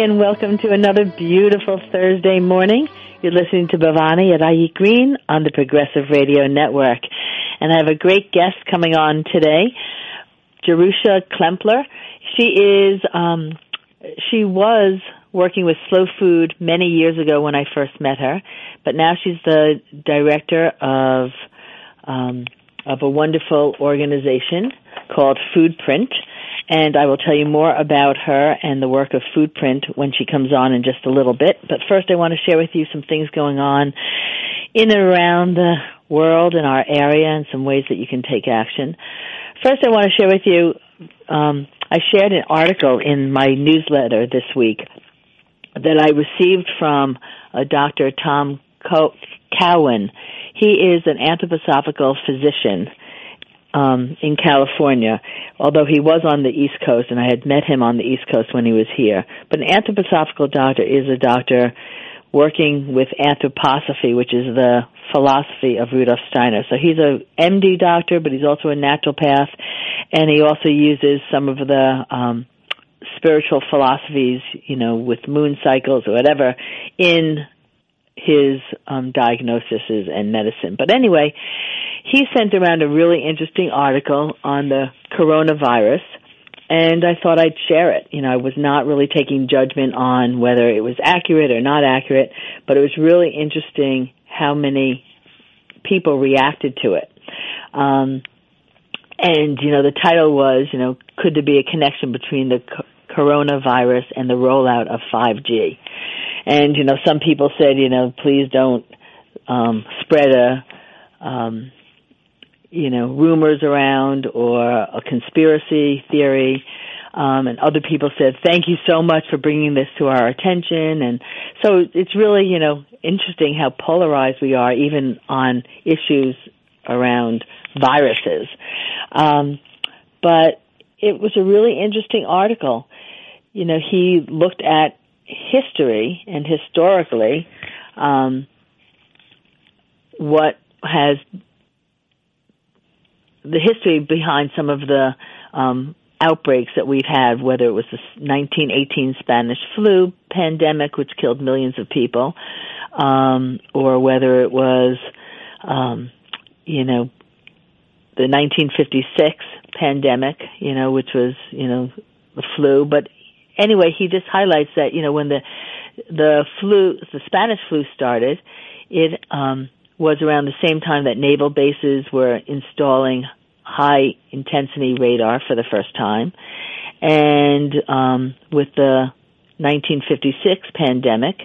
and welcome to another beautiful Thursday morning. You're listening to Bhavani at iEat Green on the Progressive Radio Network. And I have a great guest coming on today, Jerusha Klemperer. She is, um, she was working with Slow Food many years ago when I first met her, but now she's the director of, um, of a wonderful organization called Foodprint and I will tell you more about her and the work of Foodprint when she comes on in just a little bit. But first, I want to share with you some things going on in and around the world in our area and some ways that you can take action. First, I want to share with you. Um, I shared an article in my newsletter this week that I received from a Dr. Tom Cowan. He is an anthroposophical physician um, in California, although he was on the East Coast, and I had met him on the East Coast when he was here. But an anthroposophical doctor is a doctor working with anthroposophy, which is the philosophy of Rudolf Steiner. So he's a MD doctor, but he's also a naturopath, and he also uses some of the um, spiritual philosophies, you know, with moon cycles or whatever, in his um, diagnoses and medicine. But anyway, he sent around a really interesting article on the coronavirus and I thought I'd share it. You know, I was not really taking judgment on whether it was accurate or not accurate, but it was really interesting how many people reacted to it. Um, and, you know, the title was, you know, could there be a connection between the co- coronavirus and the rollout of 5G? And, you know, some people said, you know, please don't um, spread a, um, you know, rumors around or a conspiracy theory. Um, and other people said, thank you so much for bringing this to our attention. And so it's really, you know, interesting how polarized we are even on issues around viruses. Um, but it was a really interesting article. You know, he looked at history and historically, um, what has the history behind some of the um, outbreaks that we've had, whether it was the 1918 Spanish flu pandemic, which killed millions of people, um, or whether it was, um, you know, the 1956 pandemic, you know, which was, you know, the flu. But anyway, he just highlights that, you know, when the the flu, the Spanish flu started, it um, was around the same time that naval bases were installing high intensity radar for the first time. And um, with the 1956 pandemic,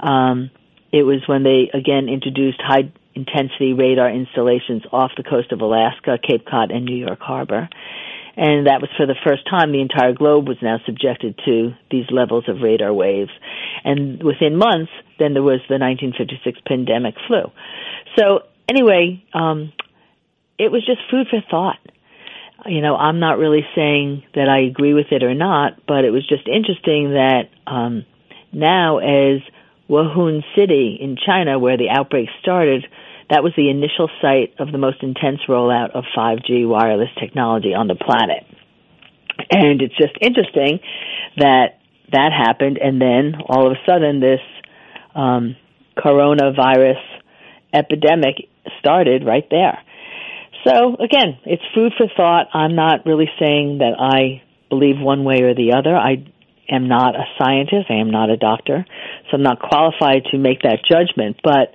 um, it was when they again introduced high intensity radar installations off the coast of Alaska, Cape Cod, and New York Harbor. And that was for the first time the entire globe was now subjected to these levels of radar waves. And within months, then there was the 1956 pandemic flu. So anyway, um, it was just food for thought. You know, I'm not really saying that I agree with it or not, but it was just interesting that um, now, as Wuhan City in China, where the outbreak started, that was the initial site of the most intense rollout of 5G wireless technology on the planet. And it's just interesting that that happened, and then all of a sudden, this um, coronavirus epidemic started right there. So again, it's food for thought. I'm not really saying that I believe one way or the other. I am not a scientist. I am not a doctor. So I'm not qualified to make that judgment, but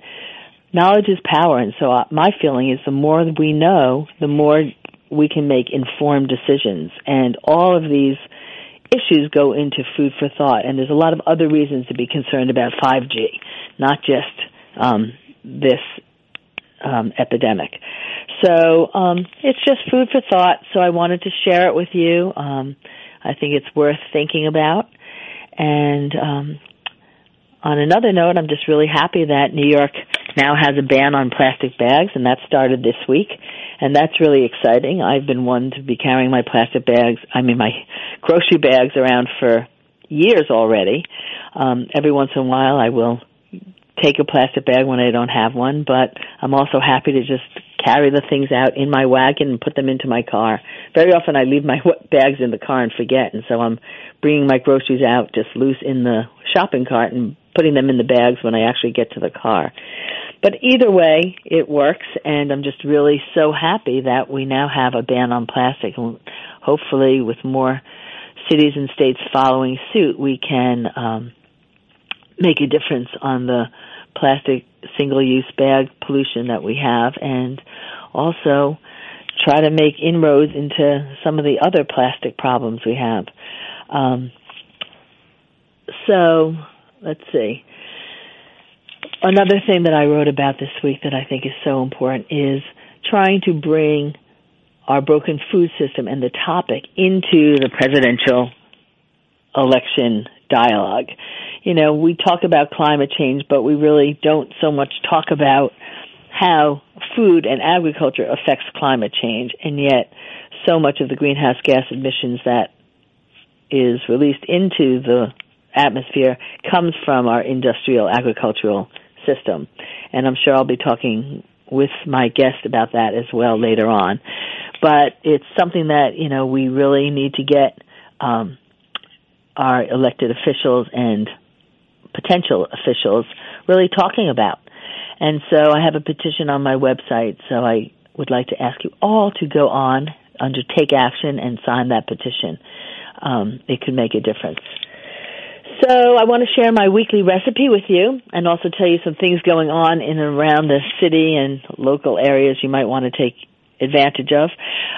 knowledge is power. And so uh, my feeling is the more we know, the more we can make informed decisions. And all of these issues go into food for thought. And there's a lot of other reasons to be concerned about 5G, not just um, this um, epidemic. So um, it's just food for thought. So I wanted to share it with you. Um, I think it's worth thinking about. And um, on another note, I'm just really happy that New York now has a ban on plastic bags, and that started this week. And that's really exciting. I've been one to be carrying my plastic bags, I mean my grocery bags around for years already. Um, every once in a while I will take a plastic bag when I don't have one, but I'm also happy to just carry the things out in my wagon and put them into my car. Very often I leave my bags in the car and forget, and so I'm bringing my groceries out just loose in the shopping cart and putting them in the bags when I actually get to the car. But either way, it works, and I'm just really so happy that we now have a ban on plastic. Hopefully, with more cities and states following suit, we can um, make a difference on the plastic single-use bag pollution that we have, and also try to make inroads into some of the other plastic problems we have. Um, so, let's see. Another thing that I wrote about this week that I think is so important is trying to bring our broken food system and the topic into the presidential election dialogue. You know, we talk about climate change, but we really don't so much talk about how food and agriculture affects climate change, and yet so much of the greenhouse gas emissions that is released into the atmosphere comes from our industrial agricultural system. And I'm sure I'll be talking with my guest about that as well later on. But it's something that, you know, we really need to get um, our elected officials and potential officials really talking about. And so I have a petition on my website, so I would like to ask you all to go on, undertake action, and sign that petition. Um, it could make a difference. So I want to share my weekly recipe with you and also tell you some things going on in and around the city and local areas you might want to take advantage of.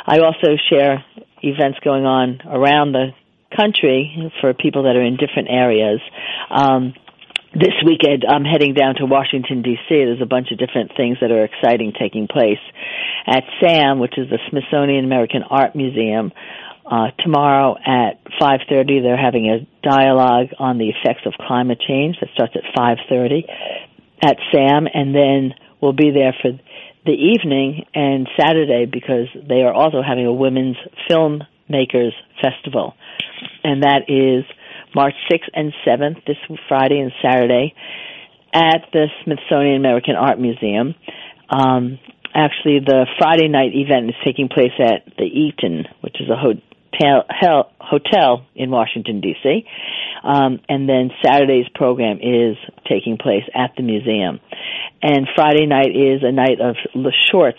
I also share events going on around the country for people that are in different areas. Um, this weekend I'm heading down to Washington DC. There's a bunch of different things that are exciting taking place at SAM, which is the Smithsonian American Art Museum. Uh, tomorrow at 5.30 they're having a dialogue on the effects of climate change that starts at 5.30 at SAM and then we'll be there for the evening and Saturday because they are also having a women's filmmakers festival and that is March 6th and 7th this Friday and Saturday at the Smithsonian American Art Museum. Um, actually, the Friday night event is taking place at the Eaton, which is a hotel hotel, hotel in Washington D.C. Um, and then Saturday's program is taking place at the museum. And Friday night is a night of shorts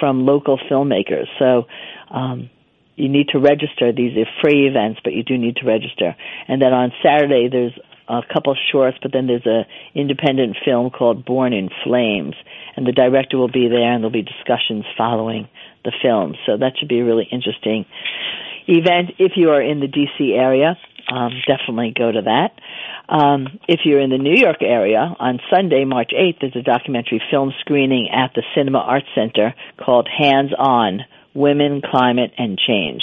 from local filmmakers. So um, you need to register. These are free events, but you do need to register. And then on Saturday there's a couple shorts, but then there's a independent film called Born in Flames, and the director will be there, and there'll be discussions following the film. So that should be a really interesting event if you are in the DC area. Um, definitely go to that. Um, if you're in the New York area, on Sunday, March 8th, there's a documentary film screening at the Cinema Arts Center called Hands On Women, Climate, and Change.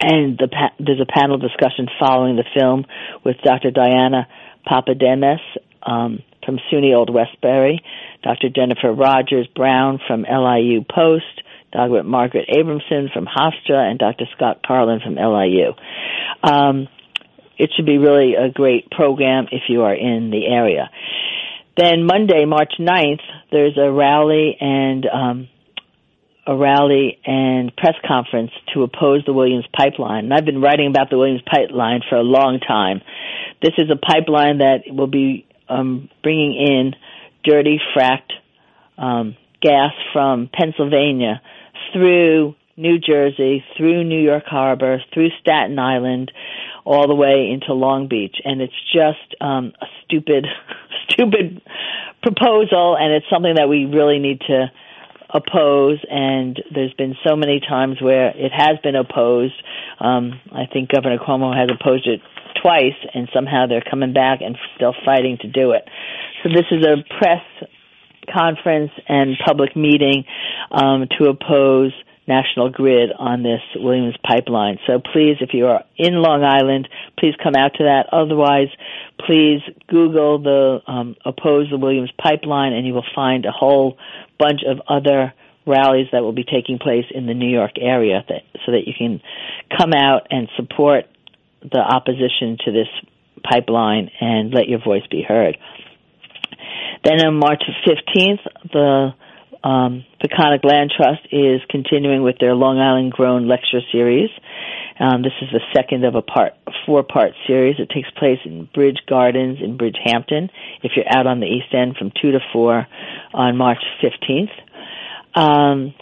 And the pa- there's a panel discussion following the film with Dr. Diana Papademas um, from SUNY Old Westbury, Dr. Jennifer Rogers Brown from LIU Post, Dr. Margaret Abramson from Hofstra and Dr. Scott Carlin from LIU. Um, it should be really a great program if you are in the area. Then Monday, March 9th, there's a rally and um, a rally and press conference to oppose the Williams pipeline. And I've been writing about the Williams pipeline for a long time. This is a pipeline that will be um, bringing in dirty fracked um, gas from Pennsylvania through New Jersey, through New York Harbor, through Staten Island, all the way into Long Beach. And it's just um, a stupid, stupid proposal, and it's something that we really need to oppose. And there's been so many times where it has been opposed. Um, I think Governor Cuomo has opposed it twice, and somehow they're coming back and still fighting to do it. So this is a press conference and public meeting um, to oppose National Grid on this Williams pipeline. So please, if you are in Long Island, please come out to that. Otherwise, please Google the um, oppose the Williams pipeline, and you will find a whole bunch of other rallies that will be taking place in the New York area, that, so that you can come out and support the opposition to this pipeline and let your voice be heard. Then on March 15th, the um, Peconic Land Trust is continuing with their Long Island Grown lecture series. Um, this is the second of a part, four-part series. It takes place in Bridge Gardens in Bridgehampton. If you're out on the East End, from two to four on March 15th. Um,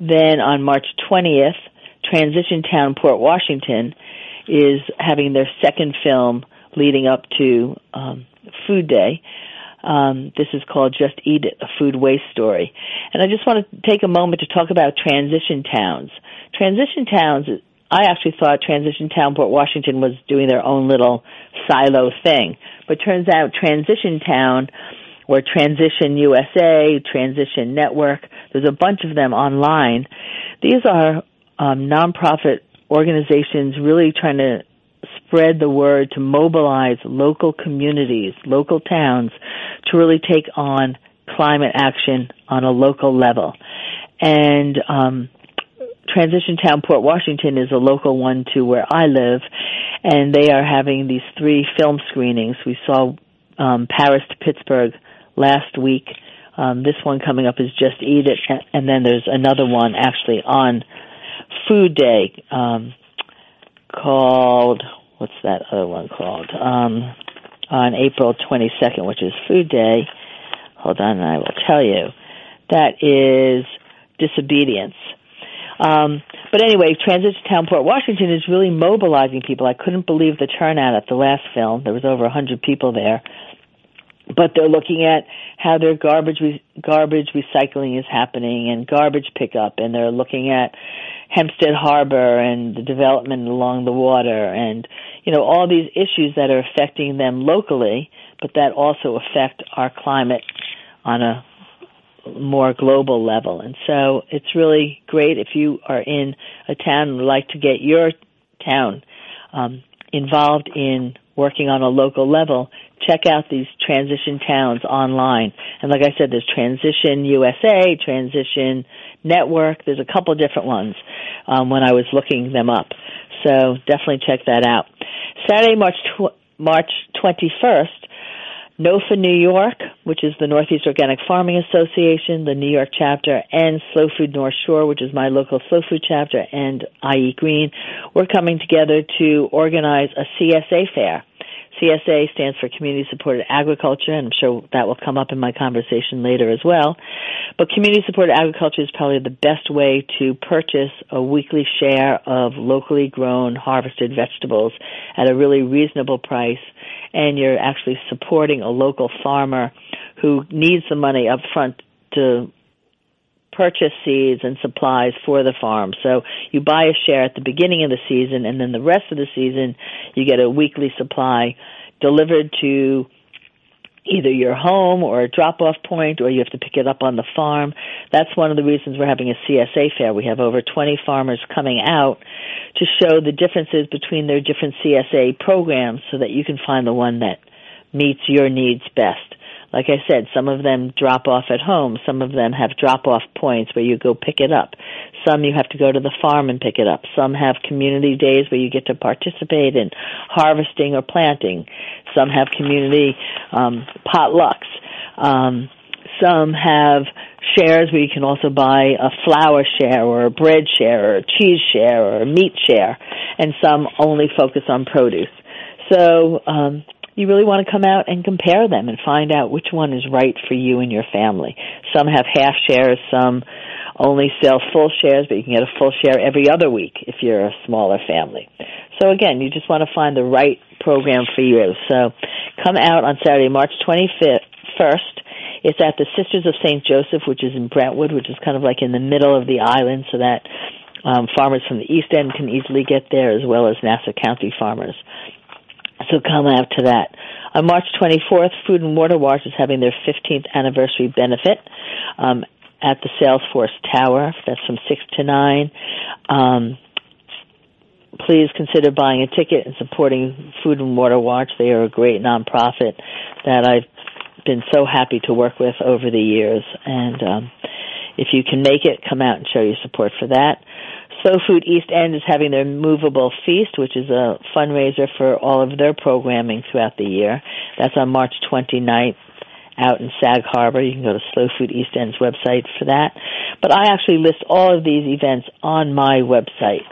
then on March 20th, Transition Town, Port Washington, is having their second film leading up to um, Food Day. Um, this is called Just Eat It, a food waste story. And I just want to take a moment to talk about transition towns. Transition towns, I actually thought Transition Town, Port Washington was doing their own little silo thing. But turns out Transition Town or Transition USA, Transition Network, there's a bunch of them online. These are um, nonprofit organizations really trying to spread the word to mobilize local communities, local towns to really take on climate action on a local level. And um, Transition Town Port Washington is a local one to where I live, and they are having these three film screenings. We saw um, Paris to Pittsburgh last week. Um, this one coming up is Just Eat It, and then there's another one actually on Food Day um, called what's that other one called? Um, on April 22nd, which is Food Day. Hold on, I will tell you. That is disobedience. Um, but anyway, Transition Town Port Washington is really mobilizing people. I couldn't believe the turnout at the last film. There was over a hundred people there but they're looking at how their garbage re- garbage recycling is happening and garbage pickup, and they're looking at Hempstead Harbor and the development along the water, and you know all these issues that are affecting them locally, but that also affect our climate on a more global level. And so it's really great if you are in a town and would like to get your town um, involved in working on a local level check out these transition towns online. And like I said, there's Transition USA, Transition Network. There's a couple different ones um, when I was looking them up. So definitely check that out. Saturday, March tw- March 21st, NOFA New York, which is the Northeast Organic Farming Association, the New York chapter, and Slow Food North Shore, which is my local slow food chapter, and iEat Green, we're coming together to organize a CSA fair. CSA stands for Community Supported Agriculture, and I'm sure that will come up in my conversation later as well. But community supported agriculture is probably the best way to purchase a weekly share of locally grown harvested vegetables at a really reasonable price, and you're actually supporting a local farmer who needs the money up front to purchase seeds and supplies for the farm. So you buy a share at the beginning of the season and then the rest of the season you get a weekly supply delivered to either your home or a drop off point or you have to pick it up on the farm. That's one of the reasons we're having a CSA fair. We have over 20 farmers coming out to show the differences between their different CSA programs so that you can find the one that meets your needs best like I said, some of them drop off at home. Some of them have drop off points where you go pick it up. Some you have to go to the farm and pick it up. Some have community days where you get to participate in harvesting or planting. Some have community um, potlucks. Um, some have shares where you can also buy a flour share or a bread share or a cheese share or a meat share, and some only focus on produce. So um, you really want to come out and compare them and find out which one is right for you and your family. Some have half shares, some only sell full shares, but you can get a full share every other week if you're a smaller family. So again, you just want to find the right program for you. So come out on Saturday, March 21st. It's at the Sisters of St. Joseph, which is in Brentwood, which is kind of like in the middle of the island so that um, farmers from the East End can easily get there as well as Nassau County farmers. So come out to that. On March 24th, Food and Water Watch is having their 15th anniversary benefit um, at the Salesforce Tower. That's from 6 to 9. Um, please consider buying a ticket and supporting Food and Water Watch. They are a great nonprofit that I've been so happy to work with over the years. And um, if you can make it, come out and show your support for that. Slow Food East End is having their movable feast, which is a fundraiser for all of their programming throughout the year. That's on March 29th out in Sag Harbor. You can go to Slow Food East End's website for that. But I actually list all of these events on my website.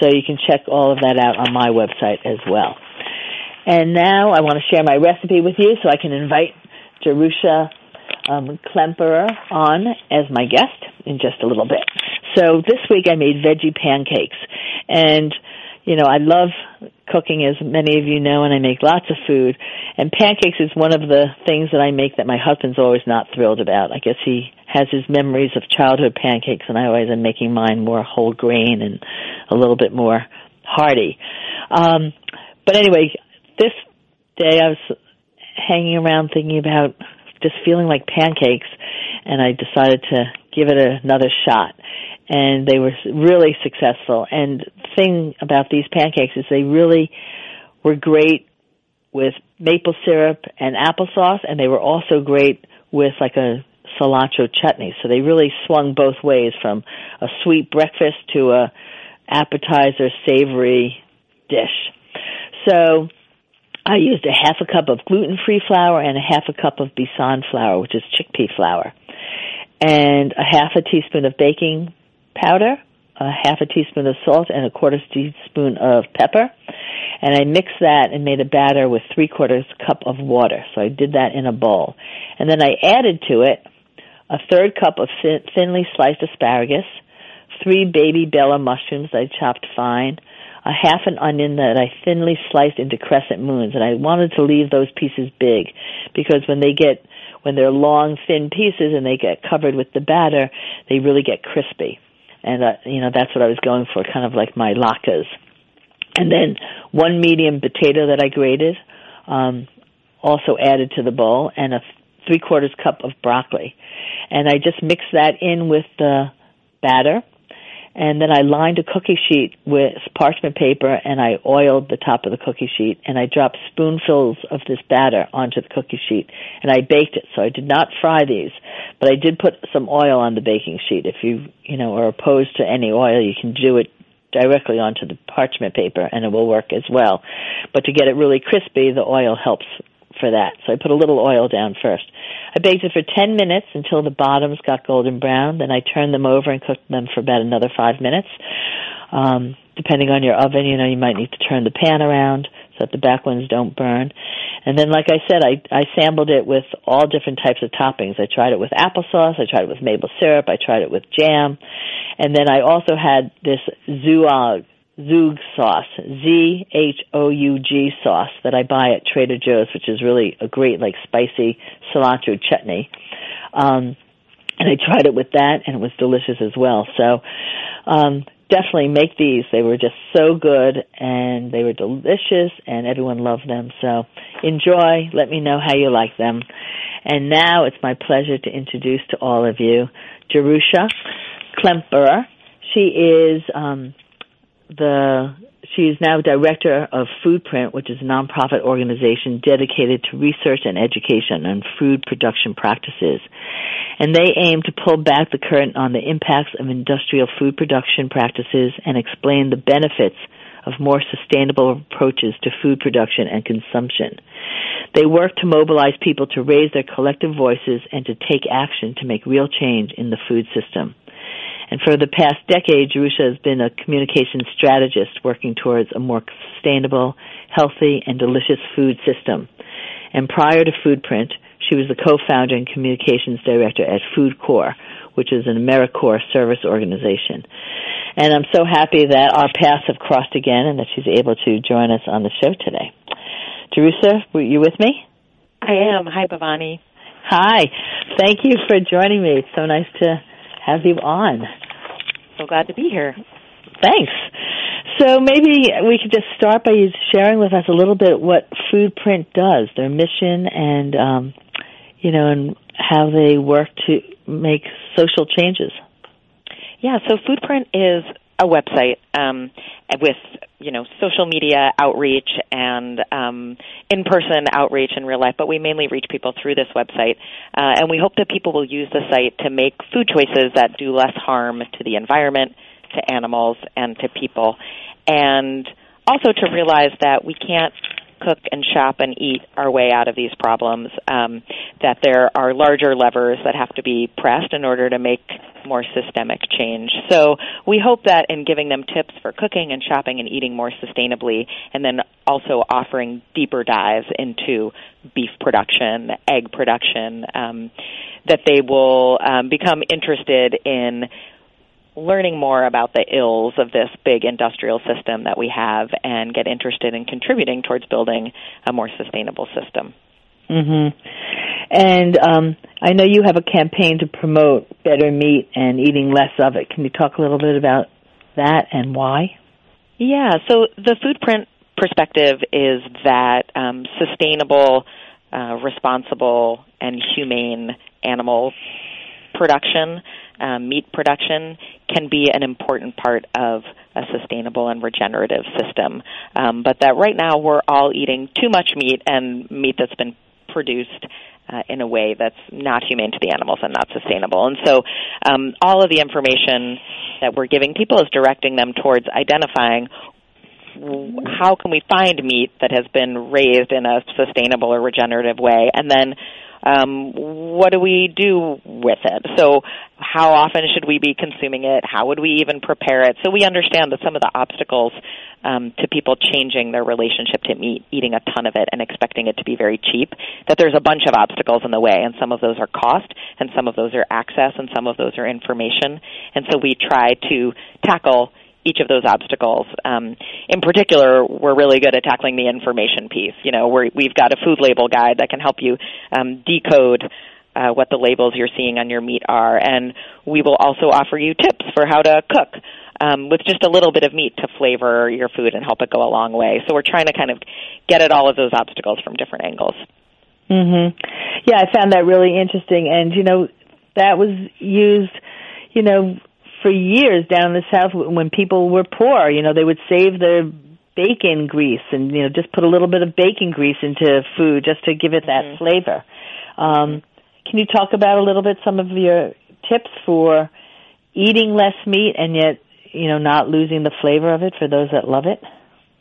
So you can check all of that out on my website as well. And now I want to share my recipe with you so I can invite Jerusha um, Klemperer on as my guest in just a little bit. So this week I made veggie pancakes. And, you know, I love cooking as many of you know and I make lots of food. And pancakes is one of the things that I make that my husband's always not thrilled about. I guess he has his memories of childhood pancakes and I always am making mine more whole grain and a little bit more hearty. Um, but anyway, this day I was hanging around thinking about just feeling like pancakes and I decided to give it another shot. And they were really successful. And the thing about these pancakes is they really were great with maple syrup and applesauce and they were also great with like a cilantro chutney. So they really swung both ways from a sweet breakfast to a appetizer savory dish. So I used a half a cup of gluten-free flour and a half a cup of besan flour, which is chickpea flour, and a half a teaspoon of baking powder, a half a teaspoon of salt, and a quarter teaspoon of pepper. And I mixed that and made a batter with three quarters cup of water. So I did that in a bowl. And then I added to it a third cup of thin, thinly sliced asparagus, three baby bella mushrooms I chopped fine, a half an onion that I thinly sliced into crescent moons, and I wanted to leave those pieces big because when they get when they're long, thin pieces and they get covered with the batter, they really get crispy. And uh, you know that's what I was going for, kind of like my latkes. And then one medium potato that I grated, um, also added to the bowl, and a three quarters cup of broccoli. And I just mixed that in with the batter and then I lined a cookie sheet with parchment paper and I oiled the top of the cookie sheet and I dropped spoonfuls of this batter onto the cookie sheet and I baked it. So I did not fry these, but I did put some oil on the baking sheet. If you, you know, are opposed to any oil, you can do it directly onto the parchment paper and it will work as well. But to get it really crispy, the oil helps for that. So I put a little oil down first. I baked it for 10 minutes until the bottoms got golden brown. Then I turned them over and cooked them for about another five minutes. Um, depending on your oven, you know, you might need to turn the pan around so that the back ones don't burn. And then, like I said, I, I sampled it with all different types of toppings. I tried it with applesauce. I tried it with maple syrup. I tried it with jam. And then I also had this Zhoug Zhoug sauce, Z H O U G sauce that I buy at Trader Joe's, which is really a great like spicy cilantro chutney. Um, and I tried it with that, and it was delicious as well. So um, definitely make these. They were just so good, and they were delicious, and everyone loved them. So enjoy. Let me know how you like them. And now it's my pleasure to introduce to all of you Jerusha Klemperer. She is um, the she is now director of Foodprint, which is a nonprofit organization dedicated to research and education on food production practices. And they aim to pull back the curtain on the impacts of industrial food production practices and explain the benefits of more sustainable approaches to food production and consumption. They work to mobilize people to raise their collective voices and to take action to make real change in the food system. And for the past decade, Jerusha has been a communication strategist working towards a more sustainable, healthy, and delicious food system. And prior to Foodprint, she was the co-founder and communications director at Food Corps, which is an AmeriCorps service organization. And I'm so happy that our paths have crossed again and that she's able to join us on the show today. Jerusha, were you with me? I am. Hi, Bhavani. Hi. Thank you for joining me. It's so nice to have you on. So glad to be here. Thanks. So maybe we could just start by you sharing with us a little bit what Foodprint does, their mission, and um, you know, and how they work to make social changes. Yeah, so Foodprint is a website um, with you know social media outreach and um, in-person outreach in real life, but we mainly reach people through this website, uh, and we hope that people will use the site to make food choices that do less harm to the environment, to animals, and to people, and also to realize that we can't cook and shop and eat our way out of these problems. Um, that there are larger levers that have to be pressed in order to make more systemic change. So we hope that in giving them tips for cooking and shopping and eating more sustainably, and then also offering deeper dives into beef production, egg production, um, that they will um, become interested in learning more about the ills of this big industrial system that we have and get interested in contributing towards building a more sustainable system. Mm-hmm. And um, I know you have a campaign to promote better meat and eating less of it. Can you talk a little bit about that and why? Yeah. So the foodprint perspective is that um, sustainable, uh, responsible, and humane animal production um, meat production can be an important part of a sustainable and regenerative system. Um, but that right now we're all eating too much meat and meat that's been produced uh, in a way that's not humane to the animals and not sustainable. And so, um, all of the information that we're giving people is directing them towards identifying how can we find meat that has been raised in a sustainable or regenerative way, and then um, what do we do with it? So how often should we be consuming it? How would we even prepare it? So we understand that some of the obstacles um, to people changing their relationship to meat, eating a ton of it and expecting it to be very cheap, that there's a bunch of obstacles in the way, and some of those are cost, and some of those are access, and some of those are information. And so we try to tackle each of those obstacles. Um, in particular, we're really good at tackling the information piece. You know, we have got a food label guide that can help you um, decode uh, what the labels you're seeing on your meat are, and we will also offer you tips for how to cook. Um, with just a little bit of meat to flavor your food and help it go a long way. So we're trying to kind of get at all of those obstacles from different angles. Mhm. Yeah, I found that really interesting and you know that was used you know for years down in the south when people were poor. You know, they would save their bacon grease and you know just put a little bit of bacon grease into food just to give it that mm-hmm. flavor. Um, can you talk about a little bit some of your tips for eating less meat and yet you know not losing the flavor of it for those that love it?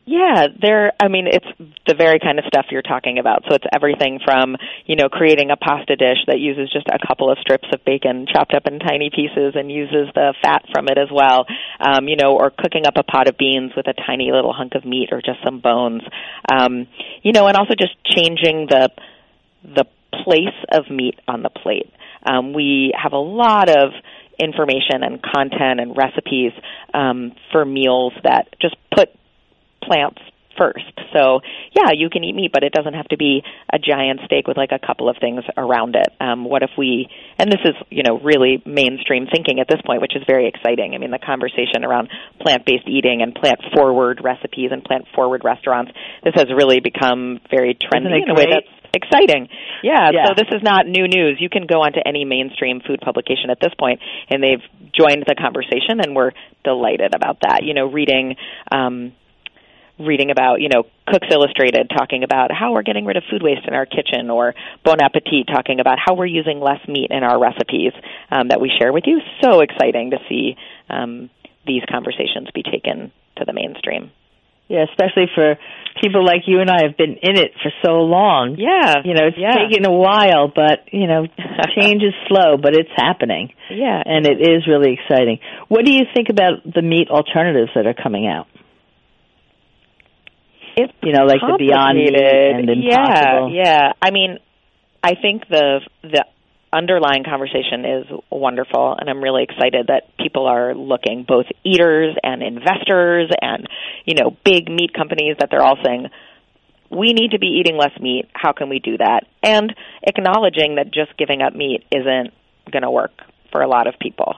Yeah, there I mean it's the very kind of stuff you're talking about. So it's everything from, you know, creating a pasta dish that uses just a couple of strips of bacon chopped up in tiny pieces and uses the fat from it as well. Um, you know, or cooking up a pot of beans with a tiny little hunk of meat or just some bones. Um, you know, and also just changing the the place of meat on the plate. Um, we have a lot of information and content and recipes um, for meals that just put plants first. So yeah, you can eat meat, but it doesn't have to be a giant steak with like a couple of things around it. Um, what if we? And this is you know really mainstream thinking at this point, which is very exciting. I mean, the conversation around plant-based eating and plant-forward recipes and plant-forward restaurants. This has really become very trendy in a way that's exciting. Yeah, yeah, so this is not new news. You can go onto any mainstream food publication at this point, and they've joined the conversation, and we're delighted about that. You know, reading. Um, reading about, you know, Cooks Illustrated talking about how we're getting rid of food waste in our kitchen, or Bon Appetit talking about how we're using less meat in our recipes um, that we share with you. So exciting to see um, these conversations be taken to the mainstream. Yeah, especially for people like you and I have been in it for so long. Yeah. You know, it's yeah. taken a while, but, you know, change is slow, but it's happening. Yeah. And it is really exciting. What do you think about the meat alternatives that are coming out? It's you know, like the Beyond Meat and Impossible. Yeah, yeah. I mean, I think the the underlying conversation is wonderful and I'm really excited that people are looking both eaters and investors and you know big meat companies that they're all saying we need to be eating less meat. How can we do that? And acknowledging that just giving up meat isn't going to work for a lot of people.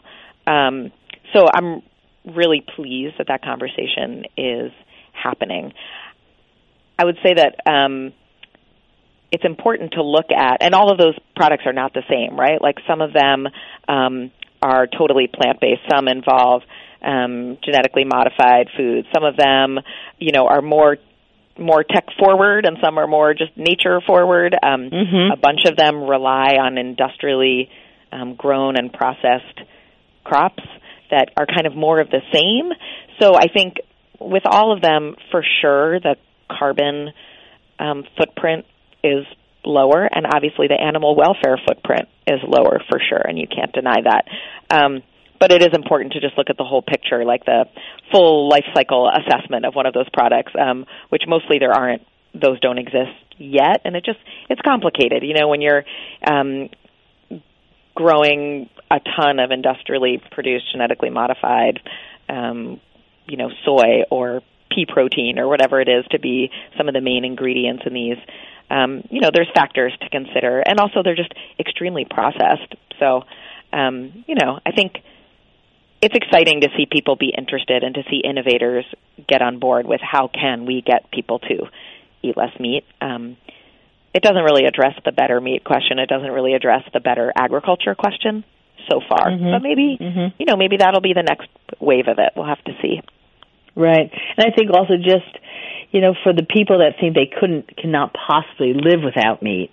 Um, so I'm really pleased that that conversation is happening I would say that um, it's important to look at, and all of those products are not the same, right? Like some of them um, are totally plant based. Some involve um, genetically modified foods. Some of them, you know, are more more tech forward, and some are more just nature forward. Um, mm-hmm. A bunch of them rely on industrially um, grown and processed crops that are kind of more of the same. So I think with all of them, for sure, the carbon um, footprint is lower, and obviously the animal welfare footprint is lower for sure, and you can't deny that. Um, but it is important to just look at the whole picture, like the full life cycle assessment of one of those products, um, which mostly there aren't; those don't exist yet, and it just it's complicated. You know, when you're um, growing a ton of industrially produced, genetically modified, um, you know, soy or pea protein or whatever it is to be some of the main ingredients in these. Um, you know, there's factors to consider, and also they're just extremely processed. So, um, you know, I think it's exciting to see people be interested and to see innovators get on board with how can we get people to eat less meat. Um, it doesn't really address the better meat question. It doesn't really address the better agriculture question so far. Mhm. But maybe Mhm. you know maybe that'll be the next wave of it. We'll have to see. Right. And I think also just, you know, for the people that think they couldn't, cannot possibly live without meat,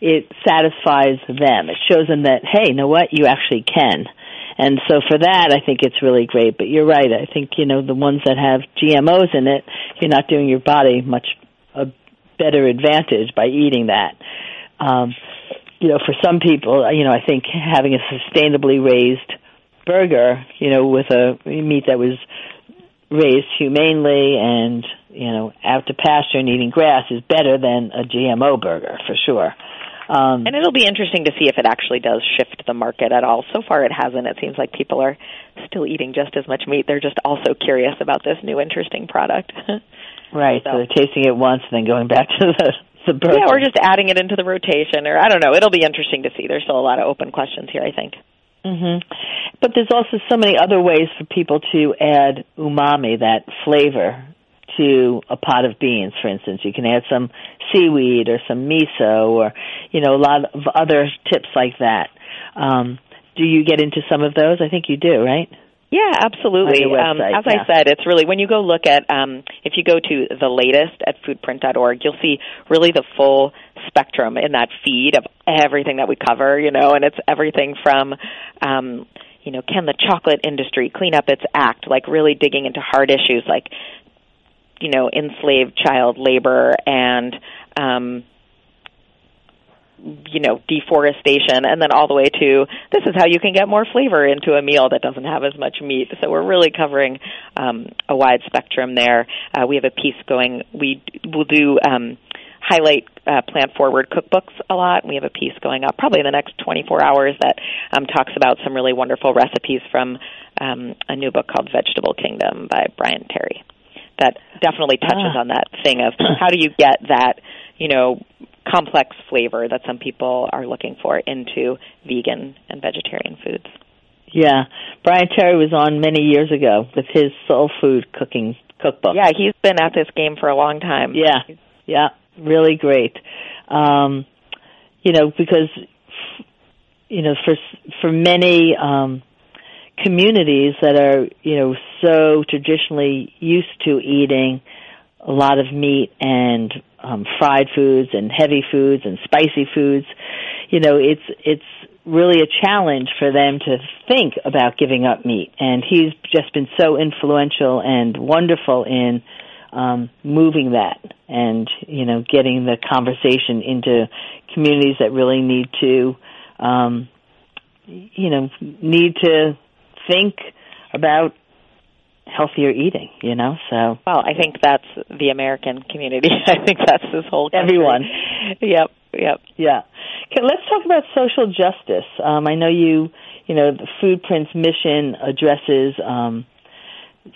it satisfies them. It shows them that, hey, you know what, you actually can. And so for that, I think it's really great. But you're right. I think, you know, the ones that have GMOs in it, you're not doing your body much a better advantage by eating that. Um, you know, for some people, you know, I think having a sustainably raised burger, you know, with a meat that was raised humanely and you know out to pasture and eating grass is better than a GMO burger for sure. Um, And it'll be interesting to see if it actually does shift the market at all. So far, it hasn't. It seems like people are still eating just as much meat. They're just also curious about this new interesting product. right, so. so. they're tasting it once and then going back to the the burger. yeah, or just adding it into the rotation, or I don't know. It'll be interesting to see. There's still a lot of open questions here. I think. Hmm But there's also so many other ways for people to add umami, that flavor, to a pot of beans. For instance, you can add some seaweed or some miso, or you know, a lot of other tips like that. Um, do you get into some of those? I think you do, right? Yeah, absolutely. Um, as yeah. I said, it's really when you go look at um, if you go to the latest at foodprint.org, you'll see really the full spectrum in that feed of everything that we cover. You know, and it's everything from um, you know, can the chocolate industry clean up its act? Like really digging into hard issues like you know enslaved child labor and um, you know deforestation and then all the way to this is how you can get more flavor into a meal that doesn't have as much meat so we're really covering um, a wide spectrum there uh, we have a piece going we will do um, highlight uh, plant forward cookbooks a lot we have a piece going up probably in the next 24 hours that um, talks about some really wonderful recipes from um, a new book called vegetable kingdom by bryant terry that definitely touches Ah. on that thing of how do you get that you know complex flavor that some people are looking for into vegan and vegetarian foods. Yeah, Bryant Terry was on many years ago with his soul food cooking cookbook. Yeah, he's been at this game for a long time. Yeah, yeah, really great. Um, you know, because you know, for for many um, communities that are you know so traditionally used to eating a lot of meat and um, fried foods and heavy foods and spicy foods, you know, it's it's really a challenge for them to think about giving up meat. And he's just been so influential and wonderful in um, moving that and you know getting the conversation into communities that really need to um, you know need to think about healthier eating you know so Well, I think that's the American community. I think that's this whole country. Everyone. Yep, yep. yeah okay, let's talk about social justice um, i know you you know the food prints mission addresses um,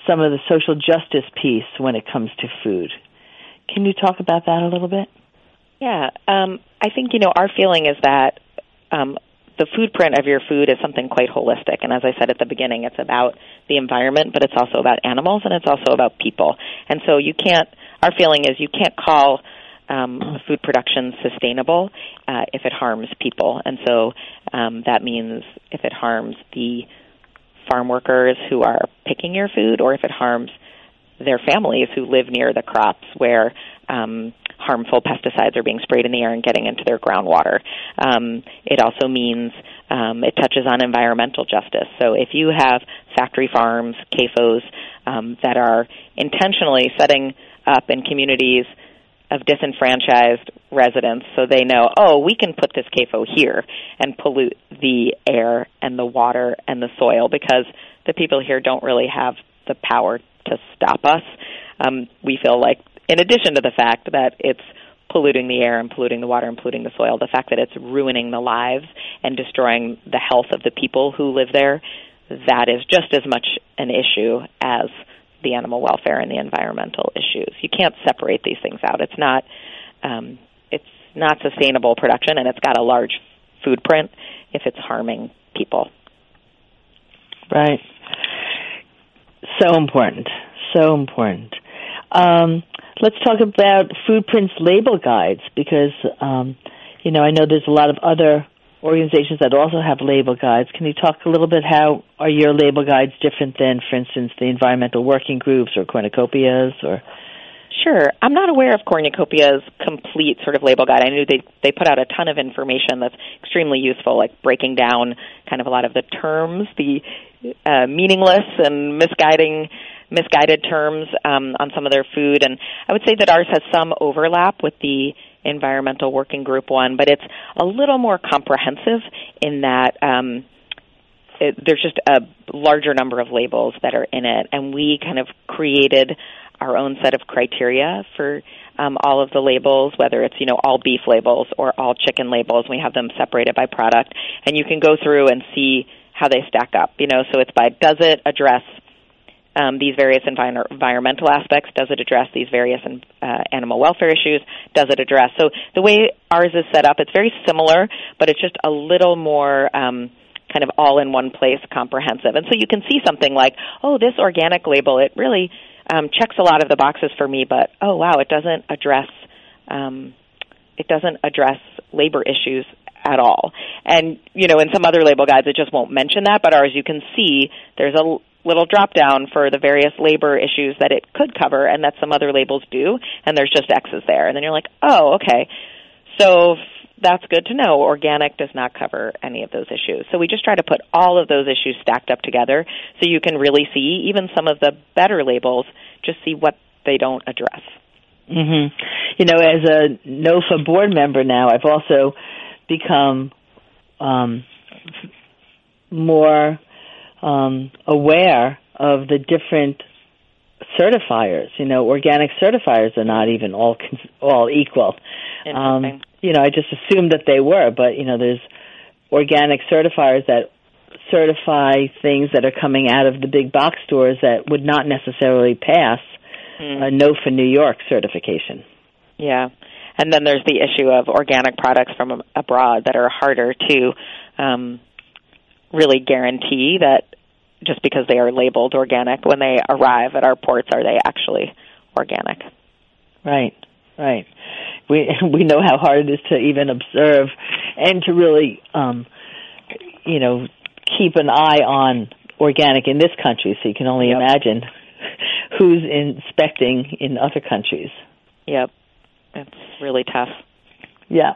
some of the social justice piece when it comes to food can you talk about that a little bit Yeah, um, I think you know our feeling is that um, the food print of your food is something quite holistic, and as I said at the beginning, it's about the environment, but it's also about animals, and it's also about people. And so you can't. Our feeling is you can't call um, food production sustainable uh, if it harms people, and so um, that means if it harms the farm workers who are picking your food, or if it harms their families who live near the crops where um, harmful pesticides are being sprayed in the air and getting into their groundwater. Um, it also means um, it touches on environmental justice. So if you have factory farms, CAFOs, um, that are intentionally setting up in communities of disenfranchised residents so they know, oh, we can put this CAFO here and pollute the air and the water and the soil because the people here don't really have the power to stop us. Um, we feel like, in addition to the fact that it's polluting the air and polluting the water and polluting the soil, the fact that it's ruining the lives and destroying the health of the people who live there, that is just as much an issue as the animal welfare and the environmental issues. You can't separate these things out. It's not um, it's not sustainable production, and it's got a large food print if it's harming people. Right. So important. So important. Um, let's talk about food prints label guides because um, you know I know there's a lot of other organizations that also have label guides. Can you talk a little bit how are your label guides different than, for instance, the environmental working groups or cornucopias or? Sure. I'm not aware of Cornucopia's complete sort of label guide. I knew they they put out a ton of information that's extremely useful, like breaking down kind of a lot of the terms, the uh, meaningless and misguiding misguided terms um, on some of their food. And I would say that ours has some overlap with the environmental working group one, but it's a little more comprehensive in that um, it, there's just a larger number of labels that are in it, and we kind of created our own set of criteria for um, all of the labels, whether it's you know all beef labels or all chicken labels. We have them separated by product, and you can go through and see how they stack up. You know, so it's by does it address um, these various envir- environmental aspects? Does it address these various uh, animal welfare issues? Does it address? So the way ours is set up, it's very similar, but it's just a little more. Um, kind of all in one place comprehensive. And so you can see something like, oh, this organic label, it really um, checks a lot of the boxes for me, but oh wow, it doesn't address um, it doesn't address labor issues at all. And you know, in some other label guides, it just won't mention that, but ours, you can see there's a little drop down for the various labor issues that it could cover and that some other labels do, and there's just X's there. And then you're like, oh, okay. So that's good to know. Organic does not cover any of those issues. So we just try to put all of those issues stacked up together so you can really see even some of the better labels, just see what they don't address. Mhm. You know, as a NOFA board member now, I've also become um more um, aware of the different certifiers. You know, organic certifiers are not even all all equal. Um, you know, I just assumed that they were, but you know, there's organic certifiers that certify things that are coming out of the big box stores that would not necessarily pass mm. NOFA New York certification. Yeah. And then there's the issue of organic products from abroad that are harder to um, really guarantee that just because they are labeled organic when they arrive at our ports are they actually organic. Right, right. We we know how hard it is to even observe and to really um you know keep an eye on organic in this country so you can only yep. imagine who's inspecting in other countries. Yep. It's really tough. Yeah.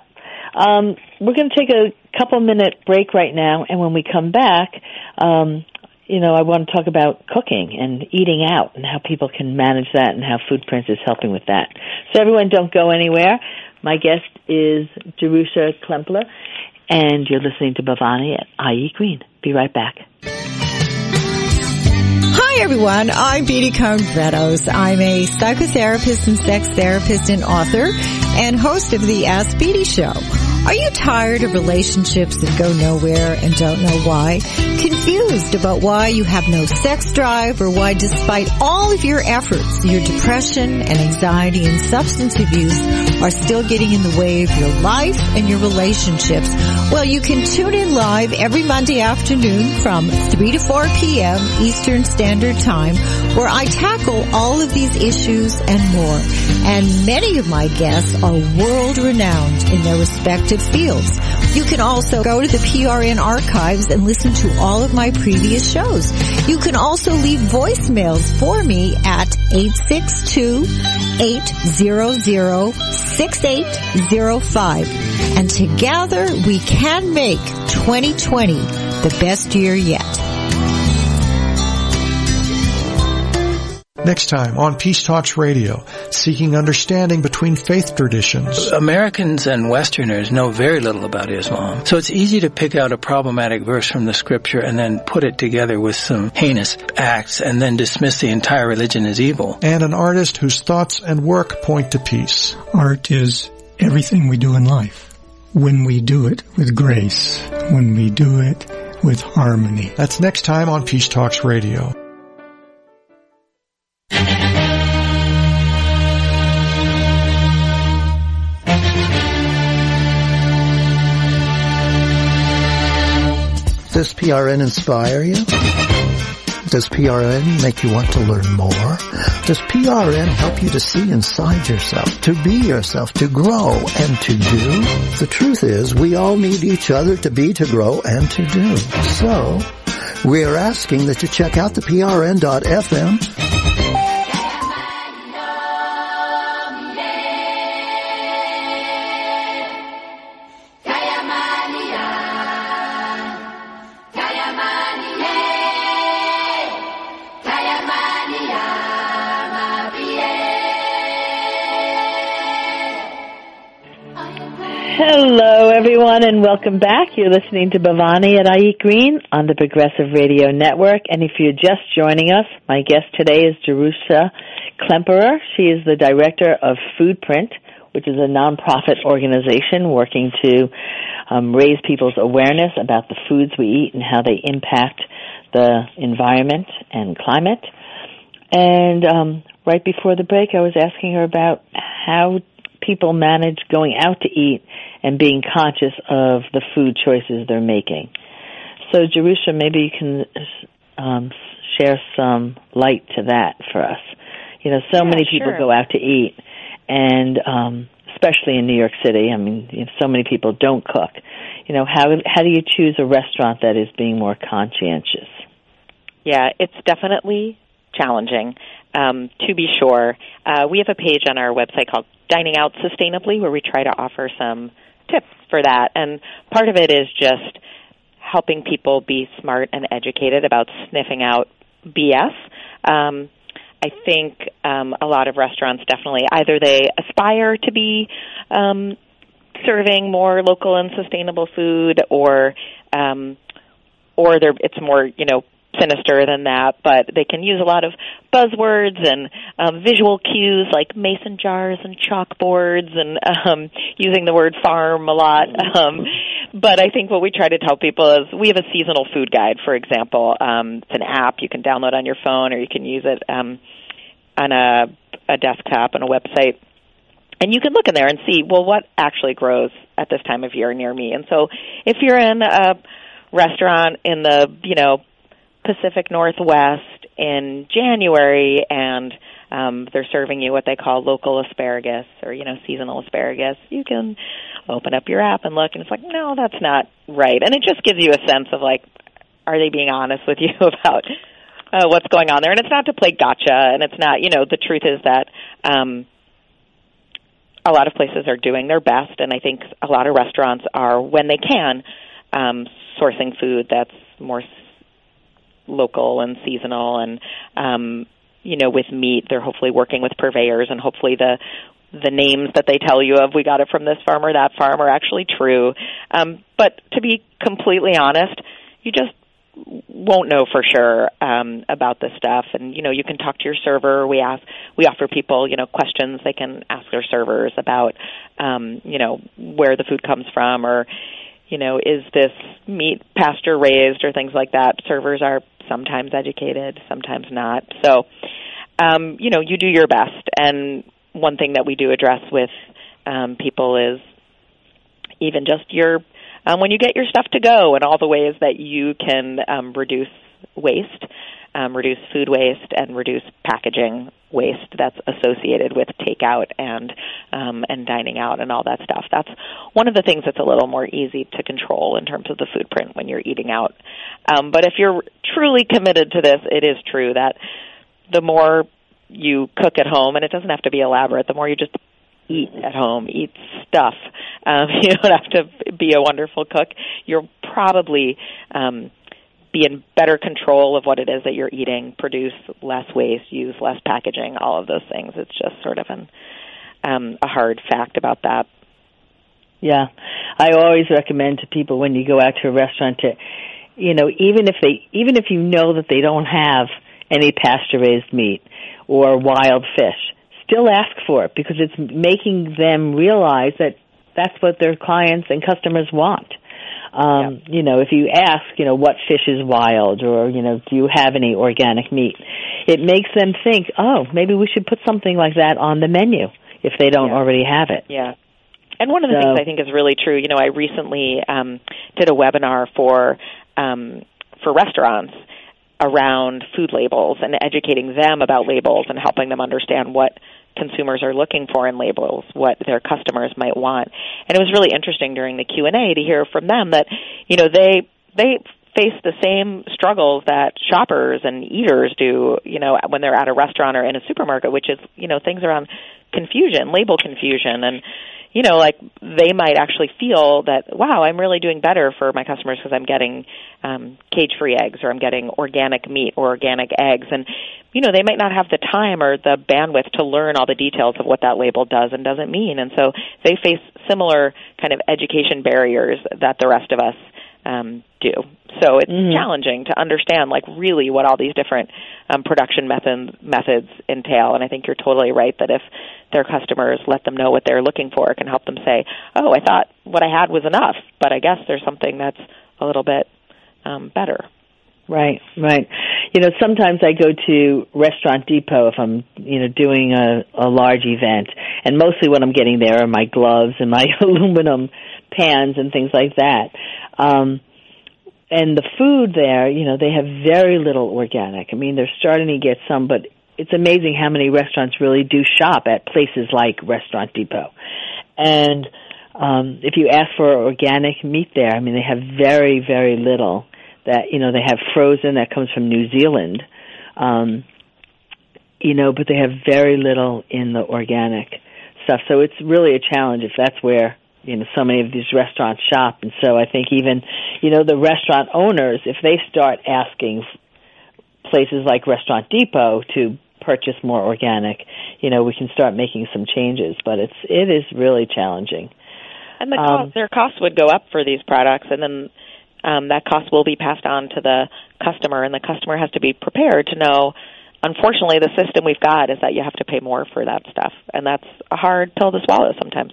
Um, we're going to take a couple minute break right now, and when we come back, um, you know, I want to talk about cooking and eating out and how people can manage that and how Food Foodprints is helping with that. So everyone don't go anywhere. My guest is Jerusha Klemperer, and you're listening to Bhavani at iEat Green. Be right back. Hi everyone, I'm Beatty Cohn Redos. I'm a psychotherapist and sex therapist and author and host of the Ask Beatty Show. Are you tired of relationships that go nowhere and don't know why? Confused about why you have no sex drive or why despite all of your efforts, your depression and anxiety and substance abuse are still getting in the way of your life and your relationships? Well, you can tune in live every Monday afternoon from 3 to 4 p.m. Eastern Standard Time where I tackle all of these issues and more. And many of my guests are world renowned in their respective fields. You can also go to the PRN archives and listen to all of my previous shows. You can also leave voicemails for me at 862-800-6805. And together we can make 2020 the best year yet. Next time on Peace Talks Radio, seeking understanding between faith traditions. Americans and Westerners know very little about Islam, so it's easy to pick out a problematic verse from the scripture and then put it together with some heinous acts and then dismiss the entire religion as evil. And an artist whose thoughts and work point to peace. Art is everything we do in life. When we do it with grace, when we do it with harmony. That's next time on Peace Talks Radio. Does PRN inspire you? Does PRN make you want to learn more? Does PRN help you to see inside yourself, to be yourself, to grow and to do? The truth is we all need each other to be, to grow, and to do. So, we are asking that you check out the PRN.FM everyone, and welcome back. You're listening to Bhavani at iEat Green on the Progressive Radio Network. And if you're just joining us, my guest today is Jerusha Klemperer. She is the director of Foodprint, which is a nonprofit organization working to um, raise people's awareness about the foods we eat and how they impact the environment and climate. And um, right before the break, I was asking her about how people manage going out to eat and being conscious of the food choices they're making. So, Jerusha, maybe you can um, share some light to that for us. You know, so yeah, many people sure. go out to eat, and um, especially in New York City, I mean, you know, so many people don't cook. You know, how how do you choose a restaurant that is being more conscientious? Yeah, it's definitely challenging. Um, to be sure, uh, we have a page on our website called Dining Out Sustainably where we try to offer some tips for that. And part of it is just helping people be smart and educated about sniffing out BS. Um, I think um, a lot of restaurants definitely either they aspire to be um, serving more local and sustainable food, or um, or they're it's more you know sinister than that, but they can use a lot of buzzwords and um, visual cues like mason jars and chalkboards and um, using the word farm a lot. Um, but I think what we try to tell people is we have a seasonal food guide, for example. Um, it's an app you can download on your phone or you can use it um, on a, a desktop and a website. And you can look in there and see, well, what actually grows at this time of year near me. And so if you're in a restaurant in the, you know, Pacific Northwest in January and um, they're serving you what they call local asparagus or you know seasonal asparagus. You can open up your app and look, and it's like, no, that's not right. And it just gives you a sense of like, are they being honest with you about uh, what's going on there? And it's not to play gotcha, and it's not, you know, the truth is that. um a lot of places are doing their best, and I think a lot of restaurants are, when they can, um, sourcing food that's more local and seasonal and um you know with meat they're hopefully working with purveyors and hopefully the the names that they tell you of we got it from this farm or that farm are actually true. Um but to be completely honest you just won't know for sure um about this stuff. And you know you can talk to your server. We ask we offer people you know questions. They can ask their servers about um you know where the food comes from or you know, is this meat pasture raised or things like that? Servers are sometimes educated, sometimes not. So, um, you know, you do your best. And one thing that we do address with um, people is even just your um, when you get your stuff to go and all the ways that you can um, reduce waste um, reduce food waste and reduce packaging waste that's associated with takeout and um, and dining out and all that stuff. That's one of the things that's a little more easy to control in terms of the food print when you're eating out. Um, but if you're truly committed to this, it is true that the more you cook at home, and it doesn't have to be elaborate, the more you just eat at home, eat stuff. Um, you don't have to be a wonderful cook. You're probably um, be in better control of what it is that you're eating, produce less waste, use less packaging, all of those things. It's just sort of an um, a hard fact about that. Yeah, I always recommend to people when you go out to a restaurant to, you know, even if they, even if you know that they don't have any pasture raised meat or wild fish, still ask for it because it's making them realize that that's what their clients and customers want. Um, You know, if you ask, you know, what fish is wild or, you know, do you have any organic meat? It makes them think, oh, maybe we should put something like that on the menu if they don't Yeah. already have it. Yeah. And one of the So- things I think is really true, you know, I recently um, did a webinar for um, for restaurants around food labels and educating them about labels and helping them understand what consumers are looking for in labels, what their customers might want. And it was really interesting during the Q&A to hear from them that, you know, they they face the same struggles that shoppers and eaters do, you know, when they're at a restaurant or in a supermarket, which is, you know, things around confusion, label confusion and you know, like they might actually feel that, wow, I'm really doing better for my customers because I'm getting um, cage-free eggs or I'm getting organic meat or organic eggs, and you know, they might not have the time or the bandwidth to learn all the details of what that label does and doesn't mean, and so they face similar kind of education barriers that the rest of us um, do. So it's Mhm. challenging to understand, like, really what all these different um, production methods methods entail. And I think you're totally right that if their customers let them know what they're looking for, it can help them say, "Oh, I thought what I had was enough, but I guess there's something that's a little bit um, better." Right, right. You know, sometimes I go to Restaurant Depot if I'm, you know, doing a, a large event, and mostly what I'm getting there are my gloves and my aluminum pans and things like that. Um, and the food there, you know, they have very little organic. I mean, they're starting to get some, but it's amazing how many restaurants really do shop at places like Restaurant Depot. And um, if you ask for organic meat there, I mean, they have very, very little that, you know, they have frozen that comes from New Zealand. Um, you know, but they have very little in the organic stuff. So it's really a challenge if that's where, you know, so many of these restaurants shop. And so I think even, you know, the restaurant owners, if they start asking places like Restaurant Depot to purchase more organic, you know, we can start making some changes. But it's, it is really challenging. And the Um, cost, their costs would go up for these products, and then um, that cost will be passed on to the customer, and the customer has to be prepared to know. Unfortunately, the system we've got is that you have to pay more for that stuff, and that's a hard pill to swallow sometimes.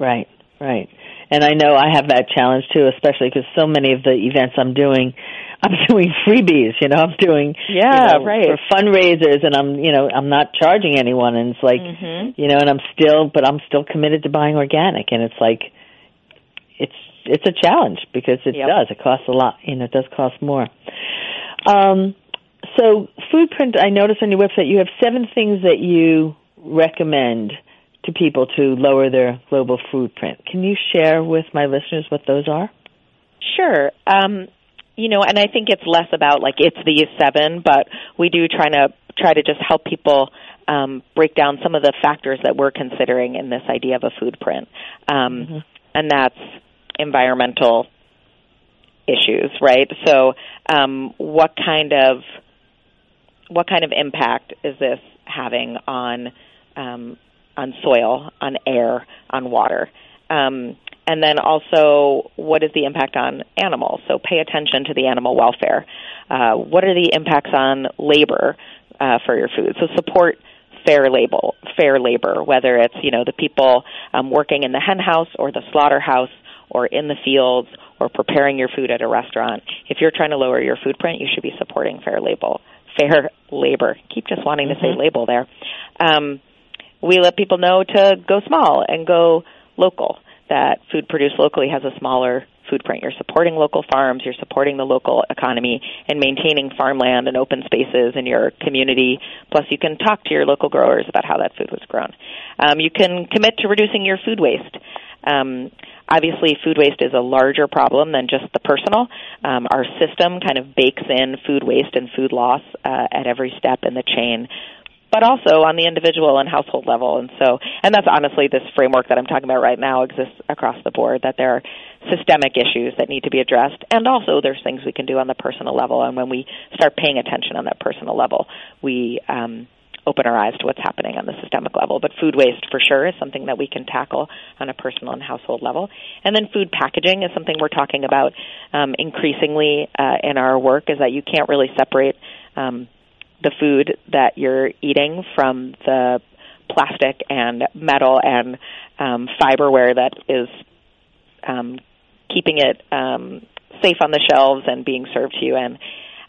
Right, right. And I know I have that challenge too, especially because so many of the events I'm doing, I'm doing freebies. You know, I'm doing Yeah, you know, right. for fundraisers, and I'm you know I'm not charging anyone, and it's like Mhm. you know, and I'm still, but I'm still committed to buying organic, and it's like it's it's a challenge because it Yep. does it costs a lot. You know, it does cost more. Um, so Foodprint, I noticed on your website you have seven things that you recommend to people to lower their global footprint. Can you share with my listeners what those are? Sure. Um, you know, and I think it's less about like it's these seven, but we do try to try to just help people um, break down some of the factors that we're considering in this idea of a food print, um, and that's environmental issues, right? So, um, what kind of what kind of impact is this having on um, on soil, on air, on water? Um, and then also, what is the impact on animals? So pay attention to the animal welfare. Uh, what are the impacts on labor uh, for your food? So support fair label, fair labor, whether it's you know the people um, working in the hen house or the slaughterhouse or in the fields or preparing your food at a restaurant. If you're trying to lower your food print, you should be supporting fair label, fair labor. Keep just wanting to say label there. Um, we let people know to go small and go local. That food produced locally has a smaller food print. You're supporting local farms, you're supporting the local economy, and maintaining farmland and open spaces in your community. Plus, you can talk to your local growers about how that food was grown. Um, you can commit to reducing your food waste. Um, obviously, food waste is a larger problem than just the personal. Um, our system kind of bakes in food waste and food loss uh, at every step in the chain but also on the individual and household level. And so, and that's honestly this framework that I'm talking about right now exists across the board. That there are systemic issues that need to be addressed, and also there's things we can do on the personal level. And when we start paying attention on that personal level, we um, open our eyes to what's happening on the systemic level. But food waste, for sure, is something that we can tackle on a personal and household level. And then food packaging is something we're talking about um, increasingly uh, in our work. Is that you can't really separate um, the food that you're eating from the plastic and metal and um, fiberware that is um, keeping it um, safe on the shelves and being served to you, and,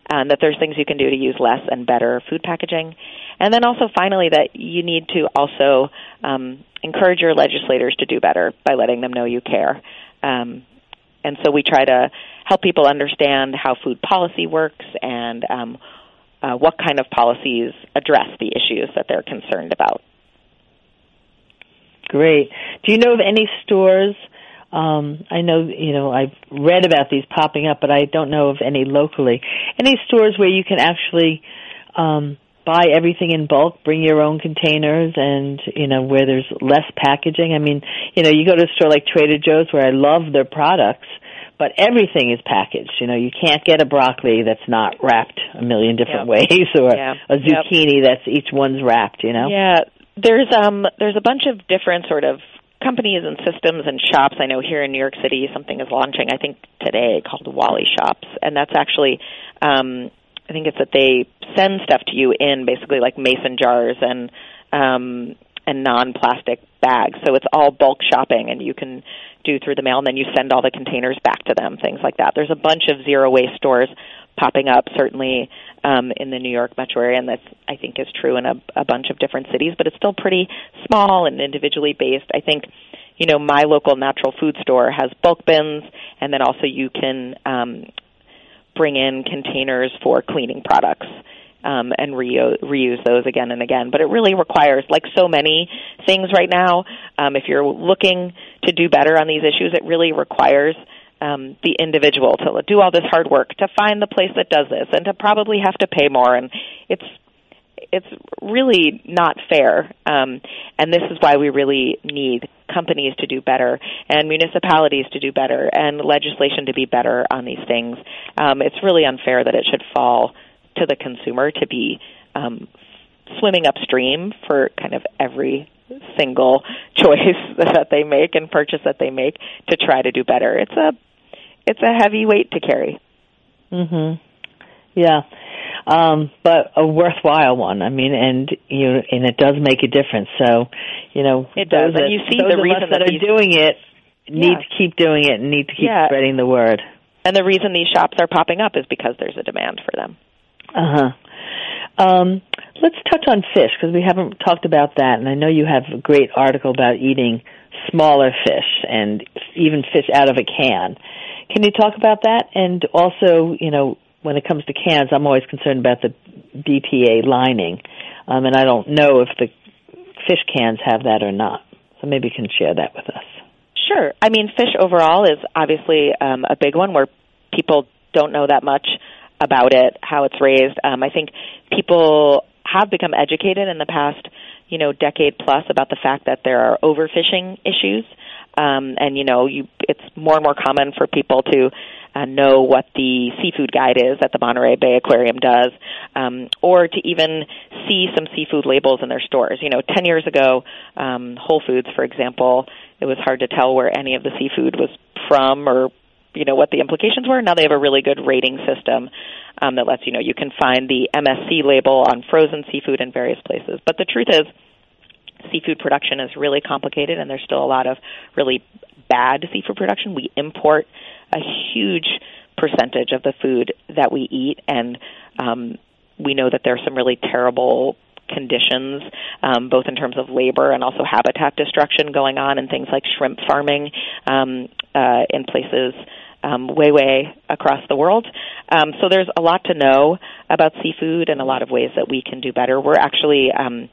and that there's things you can do to use less and better food packaging. And then also, finally, that you need to also um, encourage your legislators to do better by letting them know you care. Um, and so we try to help people understand how food policy works and um, uh, what kind of policies address the issues that they're concerned about. Great. Do you know of any stores? Um, I know, you know, I've read about these popping up, but I don't know of any locally. Any stores where you can actually um, buy everything in bulk, bring your own containers, and you know where there's less packaging. I mean, you know, you go to a store like Trader Joe's where I love their products, but everything is packaged. You know, you can't get a broccoli that's not wrapped a million different yep. ways, or yep. a zucchini yep. that's each one's wrapped. You know. Yeah, there's um there's a bunch of different sort of companies and systems and shops. I know here in New York City something is launching. I think today called Wally Shops, and that's actually. um I think it's that they send stuff to you in basically like mason jars and um and non-plastic bags. So it's all bulk shopping and you can do through the mail and then you send all the containers back to them, things like that. There's a bunch of zero waste stores popping up certainly um in the New York metro area and that's I think is true in a, a bunch of different cities, but it's still pretty small and individually based. I think you know, my local natural food store has bulk bins and then also you can um bring in containers for cleaning products um, and re- reuse those again and again. But it really requires, like so many things right now, um, if you're looking to do better on these issues, it really requires um, the individual to do all this hard work to find the place that does this and to probably have to pay more. And it's it's really not fair. Um, and this is why we really need companies to do better and municipalities to do better and legislation to be better on these things. Um, it's really unfair that it should fall to the consumer to be um, swimming upstream for kind of every single choice that they make and purchase that they make to try to do better. It's a it's a heavy weight to carry. Mhm. Yeah um, but a worthwhile one. I mean, and you know, and it does make a difference. So, you know, it does. That, and you see the reason that, that are doing it need to keep doing it and need to keep yeah. spreading the word. And the reason these shops are popping up is because there's a demand for them. Uh huh. Um, let's touch on fish because we haven't talked about that, and I know you have a great article about eating smaller fish and even fish out of a can. Can you talk about that? And also, you know, when it comes to cans, I'm always concerned about the BPA lining, um, and I don't know if the fish cans have that or not. So maybe you can share that with us. Sure. I mean, fish overall is obviously um, a big one where people don't know that much about it, how it's raised. Um, I think people have become educated in the past, you know, decade plus about the fact that there are overfishing issues. Um, and you know, you, it's more and more common for people to uh, know what the seafood guide is that the Monterey Bay Aquarium does, um, or to even see some seafood labels in their stores. You know, 10 years ago, um, Whole Foods, for example, it was hard to tell where any of the seafood was from or you know what the implications were. Now they have a really good rating system um, that lets you know you can find the MSC label on frozen seafood in various places. But the truth is, seafood production is really complicated, and there's still a lot of really bad seafood production. We import a huge percentage of the food that we eat, and um, we know that there are some really terrible conditions, um, both in terms of labor and also habitat destruction going on, and things like shrimp farming um, uh, in places um, way, way across the world. Um, so there's a lot to know about seafood and a lot of ways that we can do better. We're actually um,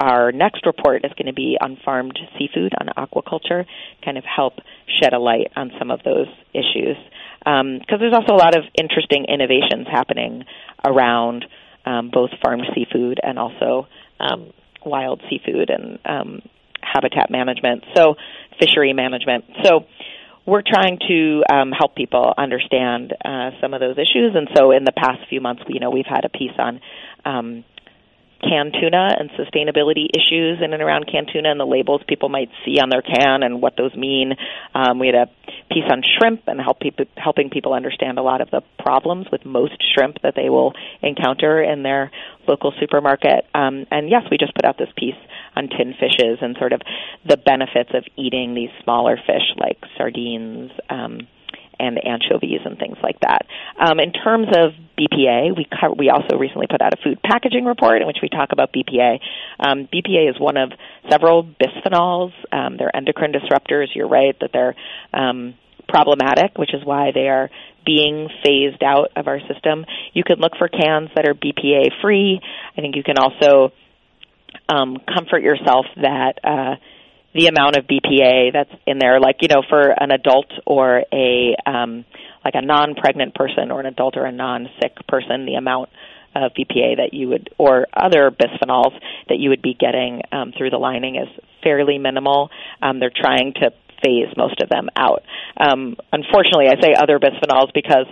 our next report is going to be on farmed seafood, on aquaculture, kind of help shed a light on some of those issues. Because um, there's also a lot of interesting innovations happening around um, both farmed seafood and also um, wild seafood and um, habitat management, so fishery management. So we're trying to um, help people understand uh, some of those issues. And so, in the past few months, you know, we've had a piece on um, canned tuna and sustainability issues in and around canned tuna and the labels people might see on their can and what those mean. Um, we had a piece on shrimp and help people, helping people understand a lot of the problems with most shrimp that they will encounter in their local supermarket. Um, and yes, we just put out this piece on tin fishes and sort of the benefits of eating these smaller fish like sardines. Um, and anchovies and things like that. Um, in terms of BPA, we co- we also recently put out a food packaging report in which we talk about BPA. Um, BPA is one of several bisphenols. Um, they're endocrine disruptors. You're right that they're um, problematic, which is why they are being phased out of our system. You can look for cans that are BPA free. I think you can also um, comfort yourself that. Uh, the amount of BPA that's in there, like you know, for an adult or a um, like a non-pregnant person or an adult or a non-sick person, the amount of BPA that you would or other bisphenols that you would be getting um, through the lining is fairly minimal. Um, they're trying to phase most of them out. Um, unfortunately, I say other bisphenols because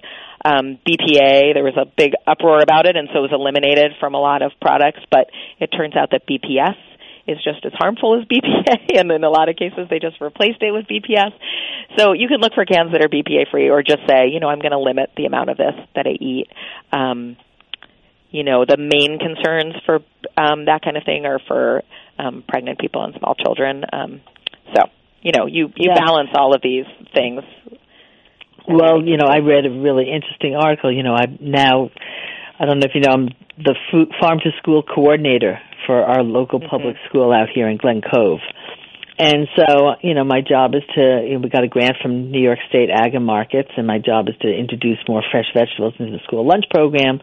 um, BPA, there was a big uproar about it, and so it was eliminated from a lot of products. But it turns out that BPS is just as harmful as BPA, and in a lot of cases they just replaced it with BPS. So you can look for cans that are BPA free, or just say, you know, I'm going to limit the amount of this that I eat. Um, you know, the main concerns for um, that kind of thing are for um, pregnant people and small children. Um, so you know, you you yeah. balance all of these things. Well, you know, I read a really interesting article. You know, I now I don't know if you know I'm the food, farm to school coordinator for our local mm-hmm. public school out here in Glen Cove. And so, you know, my job is to, you know, we got a grant from New York State Ag and Markets, and my job is to introduce more fresh vegetables into the school lunch program.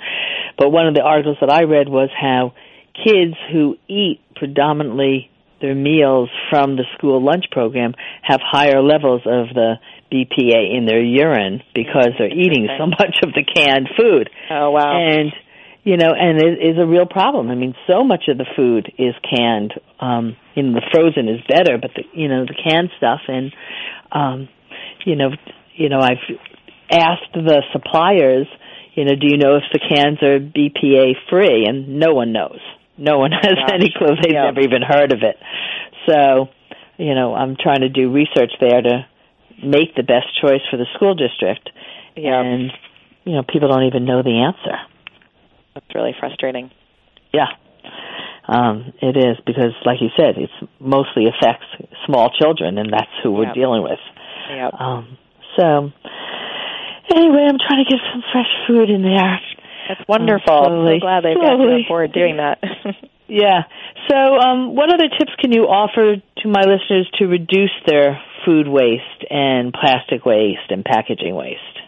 But one of the articles that I read was how kids who eat predominantly their meals from the school lunch program have higher levels of the BPA in their urine because they're eating so much of the canned food. Oh wow. And you know, and it is a real problem. I mean, so much of the food is canned. Um, you know, the frozen is better, but the you know the canned stuff, and um, you know, you know, I've asked the suppliers, you know, do you know if the cans are BPA free? And no one knows. No one has Gosh. any clue. They've yeah. never even heard of it. So, you know, I'm trying to do research there to make the best choice for the school district. Yeah. And you know, people don't even know the answer. Really frustrating. Yeah. Um, it is because, like you said, it mostly affects small children, and that's who we're yep. dealing with. Yep. Um, so, anyway, I'm trying to get some fresh food in there. That's wonderful. Um, slowly, I'm so glad they've got you on doing that. yeah. So, um, what other tips can you offer to my listeners to reduce their food waste and plastic waste and packaging waste?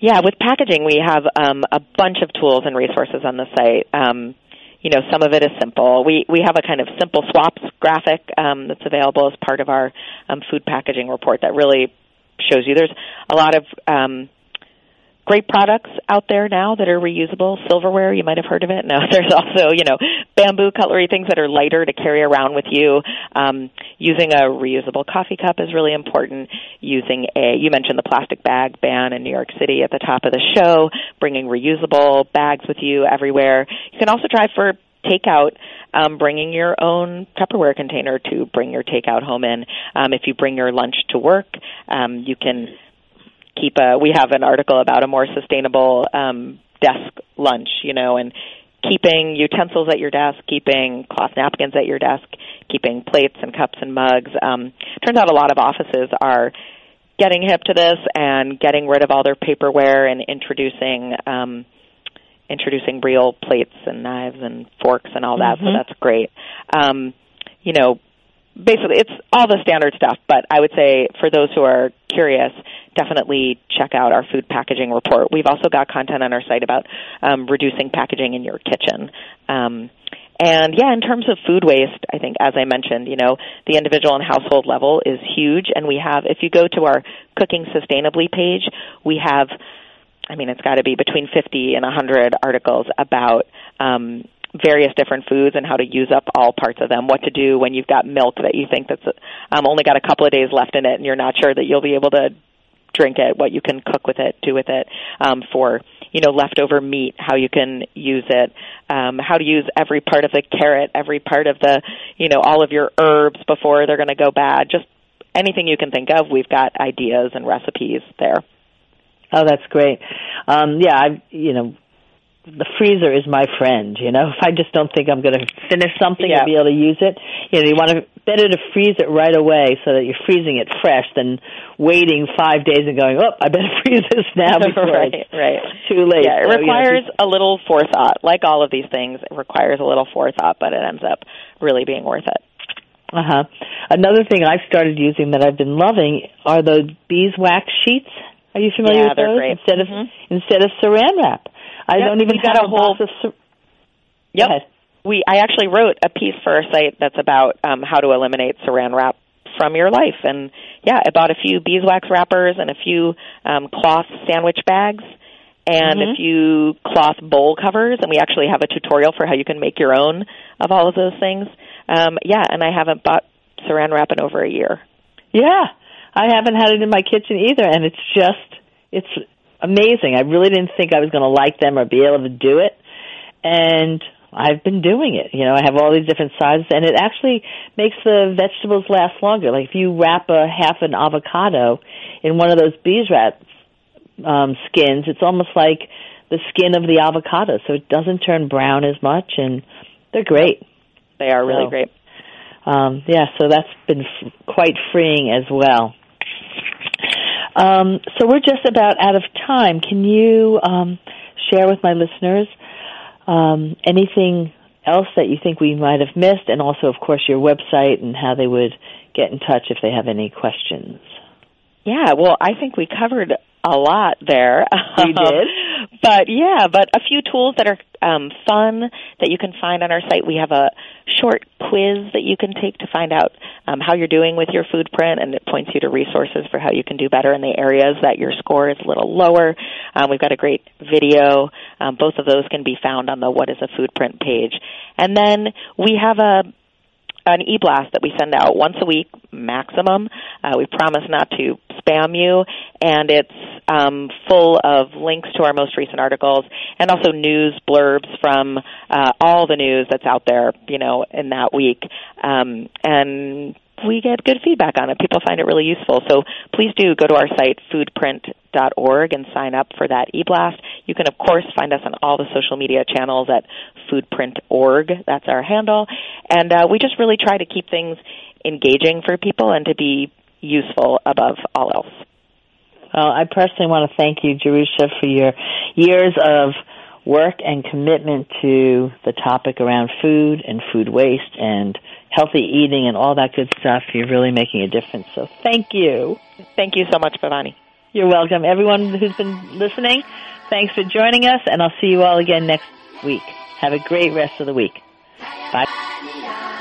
Yeah, with packaging, we have um, a bunch of tools and resources on the site. Um, you know, some of it is simple. We we have a kind of simple swaps graphic um, that's available as part of our um, food packaging report that really shows you. There's a lot of um, great products out there now that are reusable. Silverware, you might have heard of it. No, there's also, you know, bamboo cutlery, things that are lighter to carry around with you. Um, using a reusable coffee cup is really important. Using a, you mentioned the plastic bag ban in New York City at the top of the show, bringing reusable bags with you everywhere. You can also try for takeout, um, bringing your own Tupperware container to bring your takeout home in. Um, if you bring your lunch to work, um, you can keep a we have an article about a more sustainable um desk lunch you know and keeping utensils at your desk keeping cloth napkins at your desk keeping plates and cups and mugs um turns out a lot of offices are getting hip to this and getting rid of all their paperware and introducing um introducing real plates and knives and forks and all that mm-hmm. so that's great um you know basically it's all the standard stuff but i would say for those who are curious definitely check out our food packaging report. We've also got content on our site about um, reducing packaging in your kitchen. Um, and yeah, in terms of food waste, I think as I mentioned, you know, the individual and household level is huge. And we have if you go to our cooking sustainably page, we have I mean it's got to be between 50 and 100 articles about um various different foods and how to use up all parts of them. What to do when you've got milk that you think that's um, only got a couple of days left in it, and you're not sure that you'll be able to drink it. What you can cook with it, do with it. Um, for you know leftover meat, how you can use it. Um, how to use every part of the carrot, every part of the you know all of your herbs before they're going to go bad. Just anything you can think of, we've got ideas and recipes there. Oh, that's great. Um, yeah, I, you know, the freezer is my friend. You know, if I just don't think I'm going to finish something Yeah. and be able to use it, you know, you want to better to freeze it right away so that you're freezing it fresh than waiting five days and going, oh, I better freeze this now before right, it's right. too late. Yeah, it So, you know, requires a little forethought. Like all of these things, it requires a little forethought, but it ends up really being worth it. Uh huh. Another thing I've started using that I've been loving are those beeswax sheets. Are you familiar Yeah, with they're those? great. Instead of Mhm. instead of saran wrap. I Yep, don't even we've got have a whole- of. Yep. We I actually wrote a piece for our site that's about um, how to eliminate saran wrap from your life, and yeah, I bought a few beeswax wrappers and a few um, cloth sandwich bags. And Mhm. a few cloth bowl covers, and we actually have a tutorial for how you can make your own of all of those things. Um, yeah, and I haven't bought saran wrap in over a year. Yeah, I haven't had it in my kitchen either, and it's just it's amazing. I really didn't think I was going to like them or be able to do it, and I've been doing it. You know, I have all these different sizes, and it actually makes the vegetables last longer. Like if you wrap a half an avocado in one of those beeswax um, skins, it's almost like the skin of the avocado, so it doesn't turn brown as much, and they're great. They are really So- great. Um, yeah, so that's been f- quite freeing as well. Um, so we're just about out of time. Can you um, share with my listeners um, anything else that you think we might have missed, and also, of course, your website and how they would get in touch if they have any questions? Yeah, well, I think we covered a lot there. We did. but yeah, but a few tools that are um, fun that you can find on our site. We have a short quiz that you can take to find out um, how you're doing with your food print, and it points you to resources for how you can do better in the areas that your score is a little lower. Um, we've got a great video. Um, both of those can be found on the What is a Food Print page. And then we have a an e-blast that we send out once a week maximum. Uh, we promise not to spam you, and it's um, full of links to our most recent articles and also news blurbs from uh, all the news that's out there, you know, in that week. Um, and we get good feedback on it. People find it really useful. So please do go to our site, foodprint.org, and sign up for that e-blast. You can, of course, find us on all the social media channels at foodprint.org. That's our handle. And uh, we just really try to keep things engaging for people and to be useful above all else. Well, I personally want to thank you, Jerusha, for your years of work and commitment to the topic around food and food waste and healthy eating and all that good stuff. You're really making a difference. So thank you. Thank you so much, Bhavani. You're welcome. Everyone who's been listening, thanks for joining us, and I'll see you all again next week. Have a great rest of the week. Bye.